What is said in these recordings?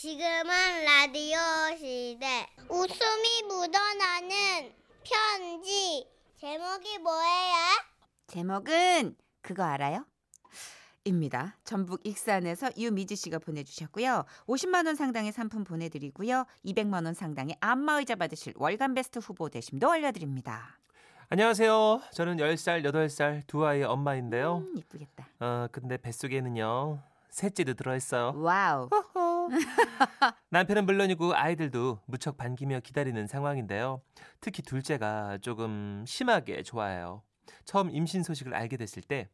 지금은 라디오 시대. 웃음이 묻어나는 편지. 제목이 뭐예요? 제목은 그거 알아요? 입니다. 전북 익산에서 유미지 씨가 보내주셨고요. 50만 원 상당의 상품 보내드리고요. 200만 원 상당의 안마의자 받으실 월간 베스트 후보 되심도 알려드립니다. 안녕하세요. 저는 10살, 8살 두 아이의 엄마인데요. 음, 이쁘겠다. 어, 근데 뱃속에는요. 셋째도 들어있어요. 와우. 남편은 물론이고 아이들도 무척 반기며 기다리는 상황인데요. 특히 둘째가 조금 심하게 좋아해요. 처음 임신 소식을 알게 됐을 때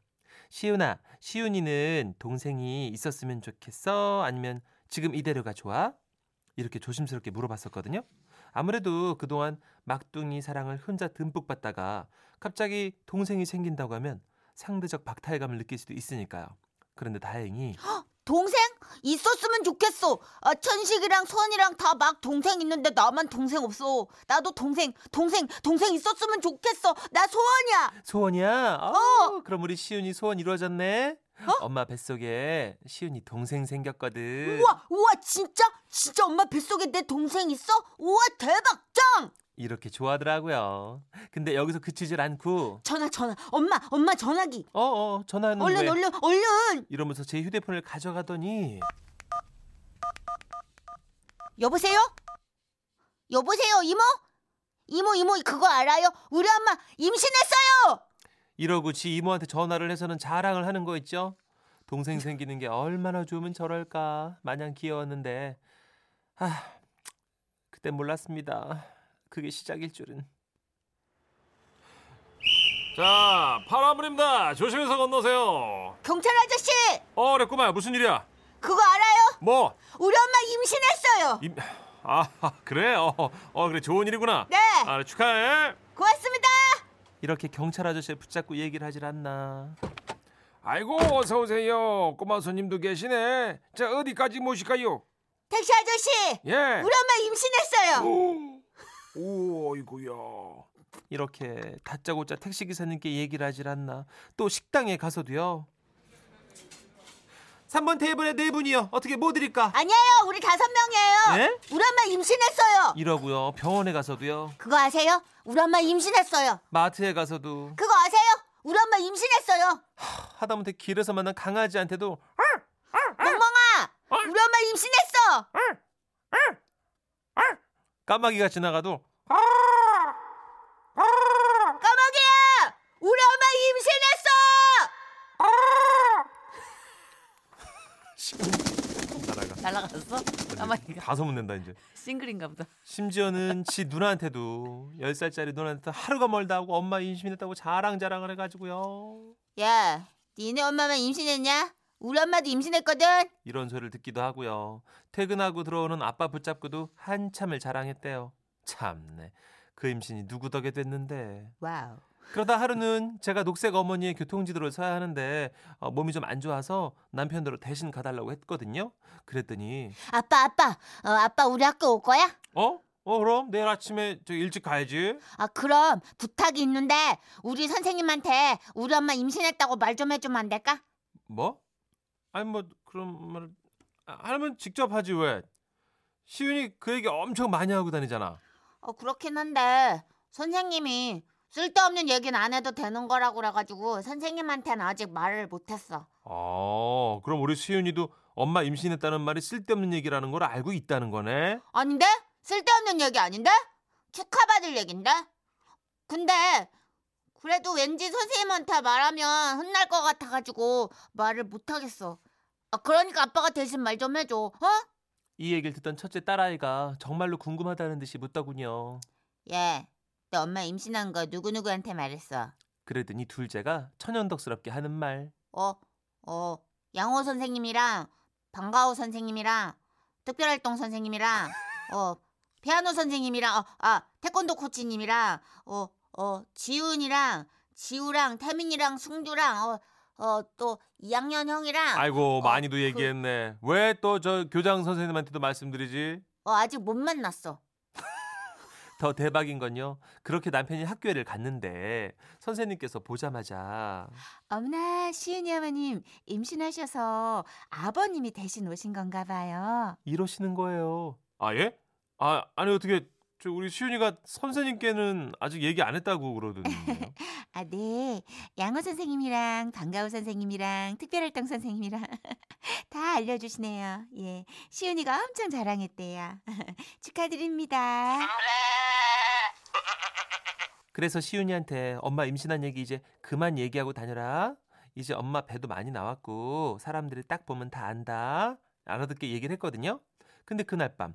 시윤아, 시윤이는 동생이 있었으면 좋겠어? 아니면 지금 이대로가 좋아? 이렇게 조심스럽게 물어봤었거든요. 아무래도 그동안 막둥이 사랑을 혼자 듬뿍 받다가 갑자기 동생이 생긴다고 하면 상대적 박탈감을 느낄 수도 있으니까요. 그런데 다행히 동생? 있었으면 좋겠어. 아, 천식이랑 선이랑 다 막 동생 있는데 나만 동생 없어. 나도 동생, 동생, 동생 있었으면 좋겠어. 나 소원이야. 소원이야? 어, 그럼 우리 시윤이 소원 이루어졌네? 어? 엄마 뱃속에 시윤이 동생 생겼거든. 우와, 우와, 진짜? 진짜 엄마 뱃속에 내 동생 있어? 우와, 대박, 짱! 이렇게 좋아하더라고요. 근데 여기서 그치질 않고 전화, 전화. 엄마, 엄마 전화기. 어, 어, 전화는 얼른, 왜? 얼른, 얼른. 이러면서 제 휴대폰을 가져가더니 여보세요? 여보세요, 이모? 이모, 이모, 그거 알아요? 우리 엄마 임신했어요! 이러고 지 이모한테 전화를 해서는 자랑을 하는 거 있죠? 동생 생기는 게 얼마나 좋으면 저럴까 마냥 귀여웠는데 아 그때 몰랐습니다. 그게 시작일 줄은. 자, 파란불입니다. 조심해서 건너세요. 경찰 아저씨! 어, 그랬구만. 무슨 일이야? 그거 알아요? 뭐? 우리 엄마 임신했어요! 임... 아, 그래? 어, 어, 그래. 좋은 일이구나. 네! 아, 축하해. 고맙습니다! 이렇게 경찰 아저씨 붙잡고 얘기를 하질 않나. 아이고, 어서 오세요. 꼬마 손님도 계시네. 자, 어디까지 모실까요? 택시 아저씨! 예. 우리 엄마 임신했어요! 오, 오, 어이구야. 이렇게 다짜고짜 택시기사님께 얘기를 하질 않나. 또 식당에 가서도요. 3번 테이블에 네 분이요. 어떻게 뭐 드릴까? 아니에요, 우리 다섯 명이에요! 예? 우리 엄마 임신했어요! 이러고요. 병원에 가서도요. 그거 아세요? 우리 엄마 임신했어요! 마트에 가서도 그거 아세요? 우리 엄마 임신했어요! 하 다못해 길에서 만난 강아지한테도 멍멍아! 우리 엄마 임신했어! 까마귀가 지나가도 까마귀야! 우리 엄마 임신했어! 날아갔어? 까마귀가 다 소문낸다 이제. 싱글인가 보다. 심지어는 지 누나한테도 10살짜리 누나한테 하루가 멀다 하고 엄마 임신했다고 자랑자랑을 해가지고요. 야, 니네 엄마만 임신했냐? 우리 엄마도 임신했거든. 이런 소리를 듣기도 하고요. 퇴근하고 들어오는 아빠 붙잡고도 한참을 자랑했대요. 참네. 그 임신이 누구 덕에 됐는데. 와우. 그러다 하루는 제가 녹색 어머니의 교통지도를 서야 하는데 어, 몸이 좀 안 좋아서 남편으로 대신 가달라고 했거든요. 그랬더니 아빠, 아빠, 어, 아빠 우리 학교 올 거야? 어? 어 그럼 내일 아침에 저 일찍 가야지. 아, 그럼 부탁이 있는데 우리 선생님한테 우리 엄마 임신했다고 말 좀 해주면 안 될까? 뭐? 아니 뭐 그럼 말 아, 하면 직접 하지 왜? 시윤이 그 얘기 엄청 많이 하고 다니잖아. 어, 그렇긴 한데 선생님이 쓸데없는 얘기는 안 해도 되는 거라고 그래가지고 선생님한테는 아직 말을 못했어. 어, 그럼 우리 시윤이도 엄마 임신했다는 말이 쓸데없는 얘기라는 걸 알고 있다는 거네. 아닌데? 쓸데없는 얘기 아닌데? 축하받을 얘긴데? 근데 그래도 왠지 선생님한테 말하면 혼날 것 같아가지고 말을 못하겠어. 아, 그러니까 아빠가 대신 말 좀 해줘. 어? 이 얘기를 듣던 첫째 딸아이가 정말로 궁금하다는 듯이 묻더군요. 예. 너 엄마 임신한 거 누구누구한테 말했어? 그러더니 둘째가 천연덕스럽게 하는 말. 어, 어, 양호 선생님이랑 방과후 선생님이랑 특별활동 선생님이랑 어, 피아노 선생님이랑 어, 아, 태권도 코치님이랑 어, 어, 지훈이랑 지우랑 태민이랑 승주랑 어, 어, 또 2학년 형이랑 아이고 어, 많이도 그- 얘기했네. 왜 또 저 교장 선생님한테도 말씀드리지? 어, 아직 못 만났어. 더 대박인 건요. 그렇게 남편이 학교를 갔는데 선생님께서 보자마자 어머나 시은이 어머님 임신하셔서 아버님이 대신 오신 건가 봐요. 이러시는 거예요. 아 예? 아 아니 어떻게 저 우리 시윤이가 선생님께는 아직 얘기 안 했다고 그러던데요. 아, 네. 양호 선생님이랑 방가호 선생님이랑 특별활동 선생님이랑 다 알려주시네요. 예. 시은이가 엄청 자랑했대요. 축하드립니다. 그래서 시윤이한테 엄마 임신한 얘기 이제 그만 얘기하고 다녀라. 이제 엄마 배도 많이 나왔고 사람들이 딱 보면 다 안다. 알아듣게 얘기를 했거든요. 근데 그날 밤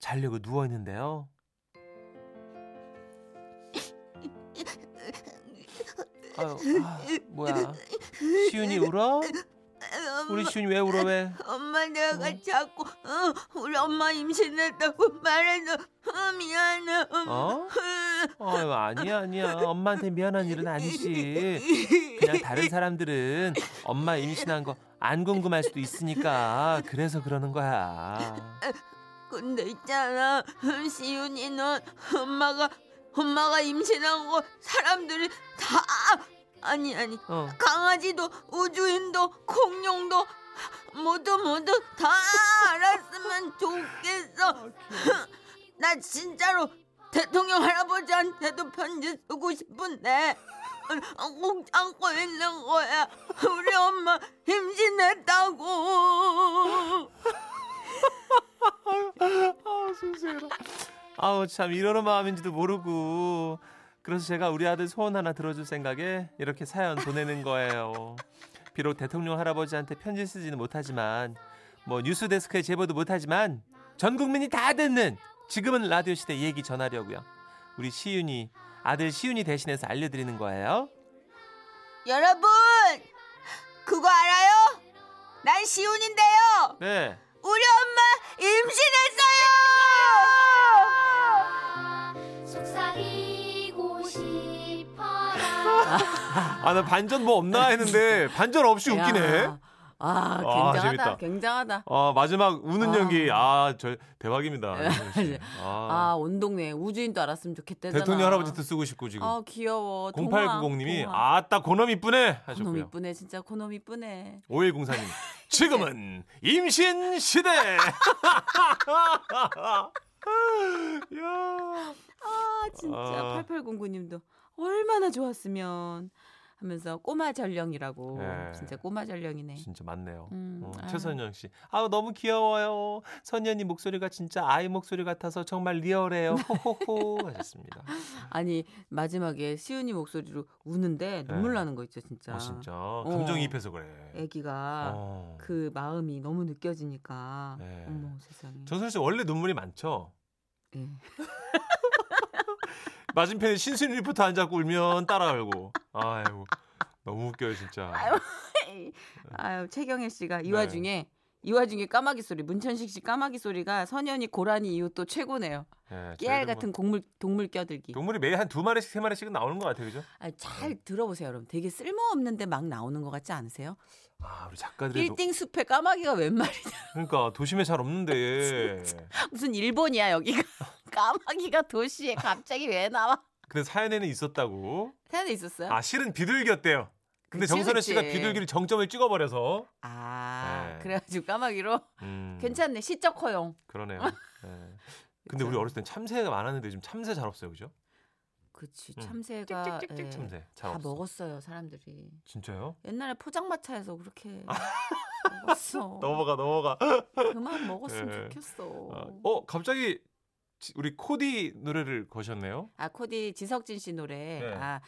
자려고 누워 있는데요. 아유, 아, 뭐야? 시윤이 울어? 우리 시윤이 왜 울어 왜? 엄마 내가 자꾸 어, 우리 엄마 임신했다고 말해서 어, 미안해. 어? 아유 아니야 아니야 엄마한테 미안한 일은 아니지 그냥 다른 사람들은 엄마 임신한 거 안 궁금할 수도 있으니까 그래서 그러는 거야 근데 있잖아 시윤이는 엄마가 엄마가 임신한 거 사람들이 다 아니 아니 어 강아지도 우주인도 공룡도 모두 모두 다 알았으면 좋겠어. 나 진짜로 대통령 할아버지한테도 편지 쓰고 싶은데 꼭 참고 있는 거야. 우리 엄마 임신했다고. 아우 순수해라 아우 참 이러는 마음인지도 모르고. 그래서 제가 우리 아들 소원 하나 들어줄 생각에 이렇게 사연 보내는 거예요. 비록 대통령 할아버지한테 편지 쓰지는 못하지만 뭐 뉴스 데스크에 제보도 못하지만 전 국민이 다 듣는 지금은 라디오 시대 얘기 전하려고요. 우리 시윤이 아들 시윤이 대신해서 알려드리는 거예요. 여러분 그거 알아요? 난 시훈인데요. 네. 우리 엄마 임신했 아 나 반전 뭐 없나 했는데 반전 없이 웃기네. 야, 아, 아, 굉장하다. 재밌다. 굉장하다. 아 마지막 우는 아. 연기 아 저 대박입니다. 아, 아, 온 동네 우주인 도 알았으면 좋겠대잖아. 대통령 할아버지도 쓰고 싶고 지금 아, 귀여워. 0890님이 아따 고놈 이쁘네 고놈 하셨고요. 이쁘네. 진짜 고놈 이쁘네. 5104님 지금은 임신 시대. 야. 아, 진짜 아. 8809님도 얼마나 좋았으면 하면서 꼬마 전령이라고. 네. 진짜 꼬마 전령이네. 진짜 많네요. 음, 어, 아. 최선영 씨. 아우 너무 귀여워요. 선연이 목소리가 진짜 아이 목소리 같아서 정말 리얼해요. 호호호 하셨습니다. 아니, 마지막에 시은이 목소리로 우는데 눈물 나는 거 있죠, 진짜. 아 진짜 감정이입해서 그래. 애기가 어. 그 마음이 너무 느껴지니까. 네. 어머, 세상에. 전설 씨 원래 눈물이 많죠. 예. 맞은편에 신순 리포터 앉아고 울면 따라 울고. 아이고 너무 웃겨요 진짜. 아유 최경혜 씨가 이 네. 와중에 이 와중에 까마귀 소리 문천식 씨 까마귀 소리가 선현이 고라니 이후 또 최고네요. 예, 깨알 뭐 같은 곡물 동물 껴들기. 동물이 매일 한 두 마리씩 세 마리씩은 나오는 것 같아요, 그죠? 아, 잘 들어보세요, 여러분. 되게 쓸모없는데 막 나오는 것 같지 않으세요? 아 우리 작가들이 도, 빌딩 숲에 까마귀가 웬 말이냐? 그러니까 도심에 잘 없는데. 무슨 일본이야 여기가? 까마귀가 도시에 갑자기 왜 나와? 근데 사연에는 있었다고. 사연에 있었어요? 아 실은 비둘기였대요. 근데 그치, 정선혜 그치. 씨가 비둘기를 정점을 찍어버려서. 아, 네. 그래가지고 까마귀로 음, 괜찮네 시적 허용. 그러네요. 예. 근데 우리 어렸을 땐 참새가 많았는데 지금 참새 잘 없어요, 그죠? 그치 음. 참새가 찍찍찍찍 예, 참새 잘다 없어. 먹었어요 사람들이. 진짜요? 옛날에 포장마차에서 그렇게 먹었어. 넘어가 넘어가. 그만 먹었으면 예. 좋겠어. 아, 어 갑자기 지- 우리 코디 노래를 거셨네요. 아 코디 지석진 씨 노래. 네. 아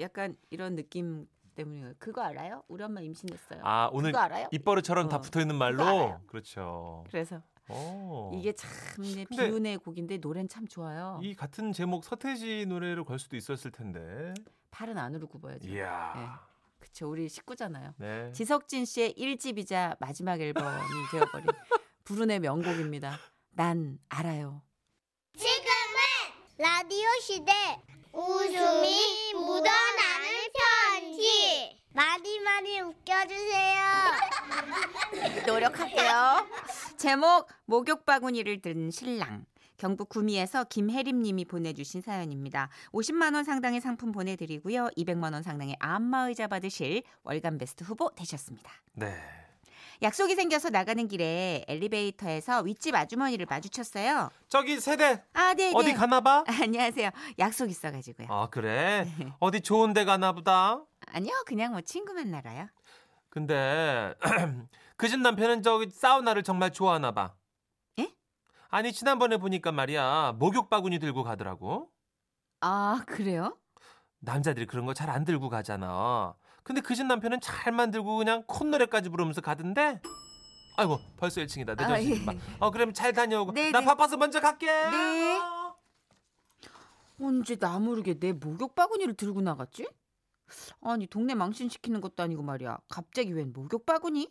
약간 이런 느낌 때문에 그거 알아요? 우리 엄마 임신했어요. 아 오늘 그거 알아요? 입버릇처럼 다 어, 붙어 있는 말로. 그렇죠. 그래서 어. 이게 참 네, 비운의 곡인데 노래는 참 좋아요. 이 같은 제목 서태지 노래를 걸 수도 있었을 텐데. 팔은 안으로 굽어야죠. 이야. 그쵸 우리 식구잖아요. 네. 지석진 씨의 1집이자 마지막 앨범이 되어버린 불운의 명곡입니다. 난 알아요. 라디오 시대 웃음이 묻어나는 편지 많이 많이 웃겨주세요. 노력할게요. 제목 목욕 바구니를 든 신랑. 경북 구미에서 김혜림 님이 보내주신 사연입니다. 50만 원 상당의 상품 보내드리고요. 200만 원 상당의 안마의자 받으실 월간 베스트 후보 되셨습니다. 네. 약속이 생겨서 나가는 길에 엘리베이터에서 윗집 아주머니를 마주쳤어요. 저기 세대 아, 네, 어디 네. 가나 봐? 안녕하세요. 약속 있어 가지고요. 아 그래? 어디 좋은 데 가나 보다. 아니요, 그냥 뭐 친구 만나러요. 근데 그 집 남편은 저기 사우나를 정말 좋아하나 봐. 예? 아니 지난번에 보니까 말이야 목욕 바구니 들고 가더라고. 아, 그래요? 남자들이 그런 거 잘 안 들고 가잖아. 근데 그 집 남편은 잘 만 들고 그냥 콧노래까지 부르면서 가던데. 아이고 벌써 1층이다. 내 아, 정신 예. 좀 봐. 어 그럼 잘 다녀오고. 네, 나 네. 바빠서 먼저 갈게. 네. 어. 언제 나 모르게 내 목욕 바구니를 들고 나갔지? 아니 동네 망신시키는 것도 아니고 말이야. 갑자기 웬 목욕 바구니?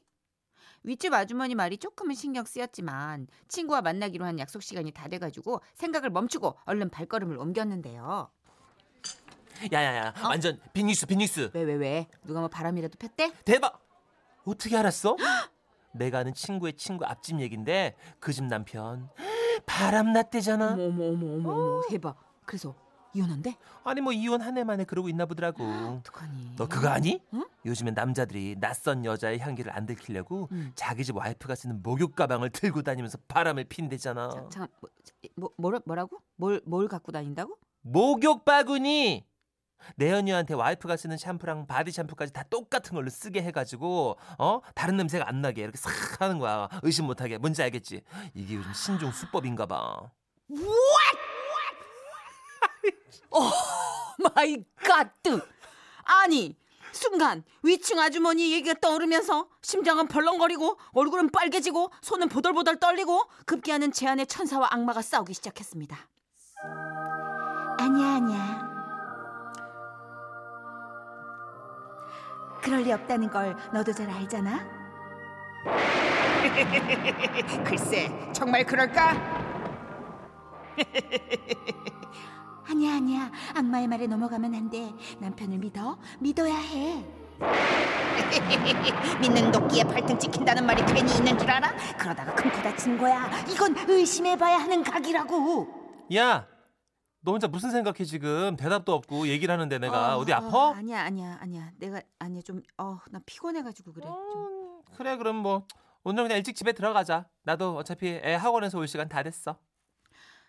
윗집 아주머니 말이 조금은 신경 쓰였지만 친구와 만나기로 한 약속 시간이 다 돼가지고 생각을 멈추고 얼른 발걸음을 옮겼는데요. 야야야 어? 완전 빅뉴스 빅뉴스. 왜 왜 왜? 누가 뭐 바람이라도 폈대? 대박. 어떻게 알았어? 내가 아는 친구의 친구 앞집 얘긴데 그 집 남편 바람 났대잖아. 어머 어머 어머 어머 어머 대박. 그래서 이혼한대? 아니 뭐 이혼 한 해 만에 그러고 있나 보더라고. 어떡하니? 너 그거 아니? 응? 요즘엔 남자들이 낯선 여자의 향기를 안 들키려고 음. 자기 집 와이프가 쓰는 목욕 가방을 들고 다니면서 바람을 핀대잖아. 자, 잠깐 뭐, 뭐 뭐라 뭐라고? 뭘 뭘 갖고 다닌다고? 목욕 바구니. 내 언니한테 와이프가 쓰는 샴푸랑 바디 샴푸까지 다 똑같은 걸로 쓰게 해가지고 어? 다른 냄새가 안 나게 이렇게 싹 하는 거야. 의심 못하게. 뭔지 알겠지? 이게 요즘 신종 수법인가봐. my God 아니 순간 위층 아주머니 얘기가 떠오르면서 심장은 벌렁거리고 얼굴은 빨개지고 손은 부들부들 떨리고 급기야는 제 안의 천사와 악마가 싸우기 시작했습니다. 아니야 아니야. 그럴 리 없다는 걸 너도 잘 알잖아. 글쎄 정말 그럴까? 아니야 아니야 악마의 말에 넘어가면 안 돼 남편을 믿어 믿어야 해 믿는 도끼에 발등 찍힌다는 말이 괜히 있는 줄 알아? 그러다가 큰 코 다친 거야 이건 의심해봐야 하는 각이라고 야 너 혼자 무슨 생각해 지금 대답도 없고 얘기를 하는데 내가 어디 아파? 아니야 아니야 아니야 내가 아니야 좀어나 피곤해가지고 그래 좀. 어, 그래 그럼 뭐 오늘 그냥 일찍 집에 들어가자 나도 어차피 애 학원에서 올 시간 다 됐어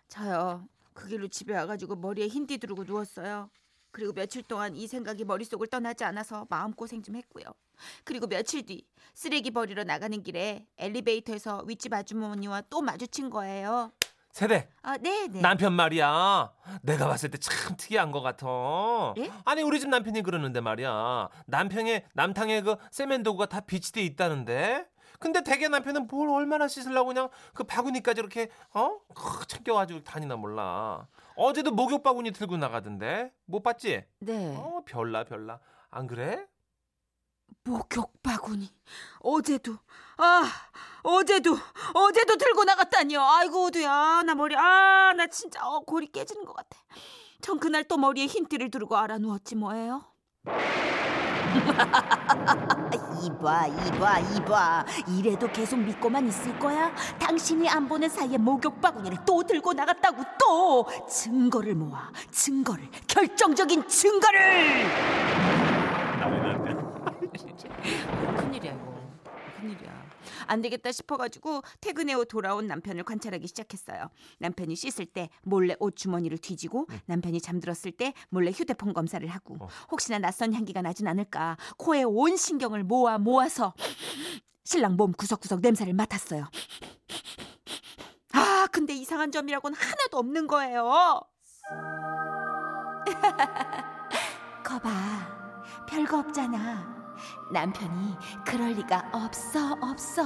저요 그 길로 집에 와가지고 머리에 흰띠 두르고 누웠어요. 그리고 며칠 동안 이 생각이 머릿속을 떠나지 않아서 마음고생 좀 했고요. 그리고 며칠 뒤 쓰레기 버리러 나가는 길에 엘리베이터에서 윗집 아주머니와 또 마주친 거예요. 세대 아, 네, 네. 남편 말이야. 내가 봤을 때 참 특이한 것 같아. 예? 아니 우리 집 남편이 그러는데 말이야. 남편의 남탕에 그 세면 도구가 다 비치돼 있다는데. 근데 대개 남편은 뭘 얼마나 씻으려고 그냥 그 바구니까지 이렇게 어 크, 챙겨가지고 다니나 몰라. 어제도 목욕 바구니 들고 나가던데 못 봤지? 네. 어 별나 별나. 안 그래? 목욕 바구니. 어제도 아 어제도 어제도 들고 나갔다니요. 아이고 어두야 나 머리 아 나 진짜 어, 골이 깨지는 것 같아. 전 그날 또 머리에 흰띠를 두르고 알아 누웠지 뭐예요. 이봐 이봐 이봐 이래도 계속 믿고만 있을 거야? 당신이 안 보는 사이에 목욕 바구니를 또 들고 나갔다고 또 증거를 모아 증거를 결정적인 증거를 큰일이야 이거 큰일이야. 안 되겠다 싶어가지고 퇴근해 오 돌아온 남편을 관찰하기 시작했어요. 남편이 씻을 때 몰래 옷 주머니를 뒤지고 남편이 잠들었을 때 몰래 휴대폰 검사를 하고 어. 혹시나 낯선 향기가 나진 않을까. 코에 온 신경을 모아 모아서 신랑 몸 구석구석 냄새를 맡았어요. 아 근데 이상한 점이라고는 하나도 없는 거예요. 거봐 별거 없잖아 남편이 그럴 리가 없어 없어.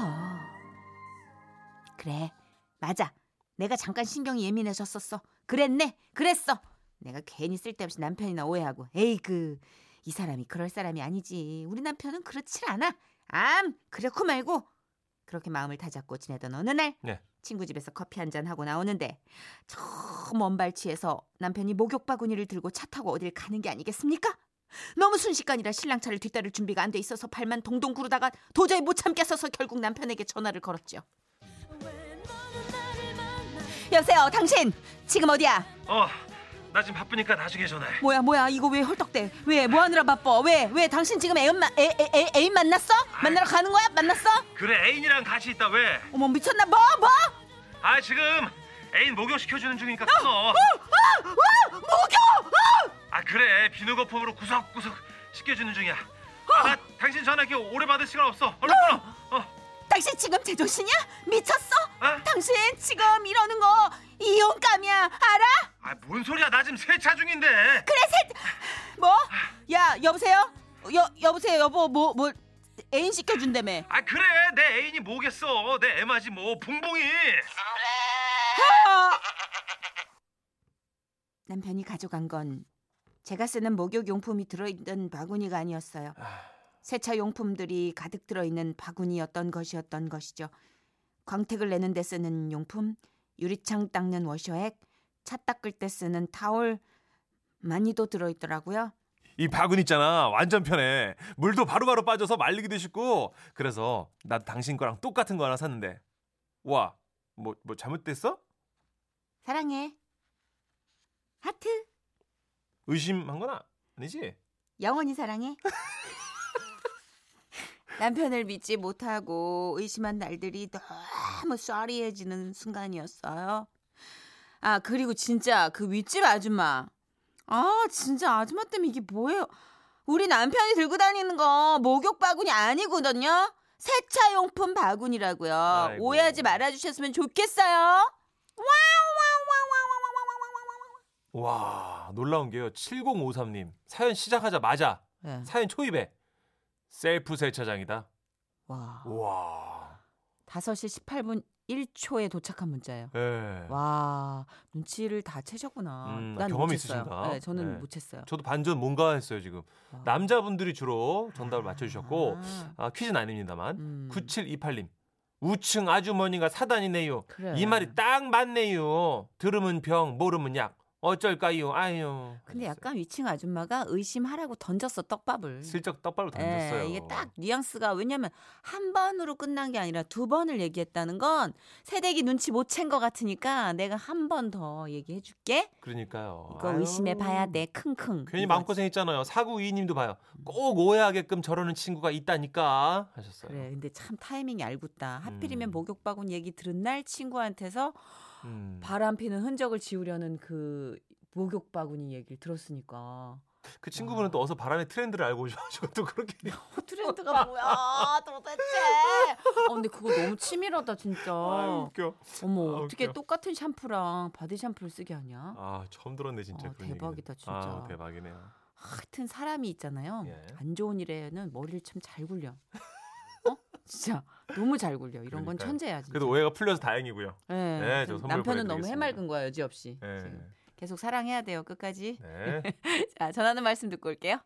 그래 맞아. 내가 잠깐 신경이 예민해졌었어. 그랬네 그랬어. 내가 괜히 쓸데없이 남편이나 오해하고 에이그 이 사람이 그럴 사람이 아니지. 우리 남편은 그렇질 않아. 암 그렇고 말고. 그렇게 마음을 다잡고 지내던 어느 날 네. 친구 집에서 커피 한 잔 하고 나오는데 저 먼 발치에서 남편이 목욕 바구니를 들고 차 타고 어딜 가는 게 아니겠습니까? 너무 순식간이라 신랑 차를 뒤따를 준비가 안 돼 있어서 발만 동동 구르다가 도저히 못 참겠어서 결국 남편에게 전화를 걸었죠. 여보세요 당신! 지금 어디야? 어, 나 지금 바쁘니까 나중에 전화해. 뭐야 뭐야? 이거 왜 헐떡대? 왜 뭐 하느라 바빠? 왜 왜 당신 지금 애인, 마, 애, 애, 애, 애인 만났어? 만나러 가는 거야? 만났어? 그래, 애인이랑 같이 있다 왜? 어머 미쳤나? 뭐 뭐? 아, 지금 애인 목욕 시켜주는 중이니까 끊어. 목욕 아, 그래, 비누 거품으로 구석구석 시켜주는 중이야. 아, 나 당신 전화 이렇게 오래 받을 시간 없어. 얼른 끊어. 어, 당신 지금 제정신이야 미쳤어? 어? 당신 지금 이러는 거 이용감이야. 알아? 아, 뭔 소리야? 나 지금 세차 중인데. 그래 셋뭐? 야 여보세요? 여 여보세요? 여보 뭐 뭐 애인 시켜준다며. 아, 그래, 내 애인이 뭐겠어? 내 애마지 뭐, 붕붕이. 남편이 가져간 건 제가 쓰는 목욕 용품이 들어있던 바구니가 아니었어요. 세차 용품들이 가득 들어있는 바구니였던 것이었던 것이죠. 광택을 내는 데 쓰는 용품, 유리창 닦는 워셔액, 차 닦을 때 쓰는 타올 많이도 들어있더라고요. 이 바구니 있잖아 완전 편해 물도 바로바로 빠져서 말리기도 쉽고 그래서 나 당신 거랑 똑같은 거 하나 샀는데 와뭐뭐 잘못됐어? 사랑해. 하트. 의심한 건 아- 아니지? 영원히 사랑해. 남편을 믿지 못하고 의심한 날들이 너무 쏘리해지는 순간이었어요. 아 그리고 진짜 그 윗집 아줌마. 아 진짜 아줌마 때문에 이게 뭐예요? 우리 남편이 들고 다니는 거 목욕 바구니 아니거든요. 세차용품 바구니라고요. 아이고. 오해하지 말아주셨으면 좋겠어요. 와 놀라운 게요 7053님 사연 시작하자마자 네. 사연 초입에 셀프 세차장이다 와 와 5시 18분 1초에 도착한 문자예요. 예. 와 눈치를 다 채셨구나. 음, 난 경험이 못 챘어요. 있으신가? 네, 저는 네. 못 챘어요. 저도 반전 뭔가 했어요 지금 와. 남자분들이 주로 정답을 맞춰주셨고 아, 아, 퀴즈는 아닙니다만 음. 9728님 우층 아주머니가 사다니네요 그래. 이 말이 딱 맞네요. 들으면 병, 모르면 약. 어쩔까요? 아유. 근데. 약간 위층 아줌마가 의심하라고 던졌어 떡밥을. 슬쩍 떡밥을 예, 던졌어요. 이게 딱 뉘앙스가 왜냐면 한 번으로 끝난 게 아니라 두 번을 얘기했다는 건 새댁이 눈치 못 챈 것 같으니까 내가 한 번 더 얘기해 줄게. 그러니까요. 이거. 의심해 봐야 돼. 킁킁. 괜히 이거지. 마음 고생했잖아요. 사구 이님도 봐요. 꼭 오해하게끔 저러는 친구가 있다니까 하셨어요. 그래. 근데 참 타이밍이 얄궂다. 하필이면 음. 목욕바구니 얘기 들은 날 친구한테서 음. 바람 피는 흔적을 지우려는 그 목욕 바구니 얘기를 들었으니까 그 친구분은 또 어서 바람의 트렌드를 알고 오셔가지고 또 그렇게 어, 트렌드가 뭐야 도대체 어 근데 그거 너무 치밀하다 진짜 아 웃겨. 어머 아, 어떻게 웃겨. 똑같은 샴푸랑 바디 샴푸를 쓰게 하냐 아 처음 들었네 진짜. 어, 그런 대박이다, 얘기는. 진짜. 아 대박이네요. 하여튼 사람이 있잖아요 예. 안 좋은 일에는 머리를 참 잘 굴려 어 진짜 너무 잘 굴려 이런 건 그러니까요. 천재야 진짜 그래도 오해가 풀려서 다행이고요. 예, 네, 하여튼 저 남편은 너무. 해맑은 거야 여지없이 네. 지금 계속 사랑해야 돼요 끝까지 네. 자 전하는 말씀 듣고 올게요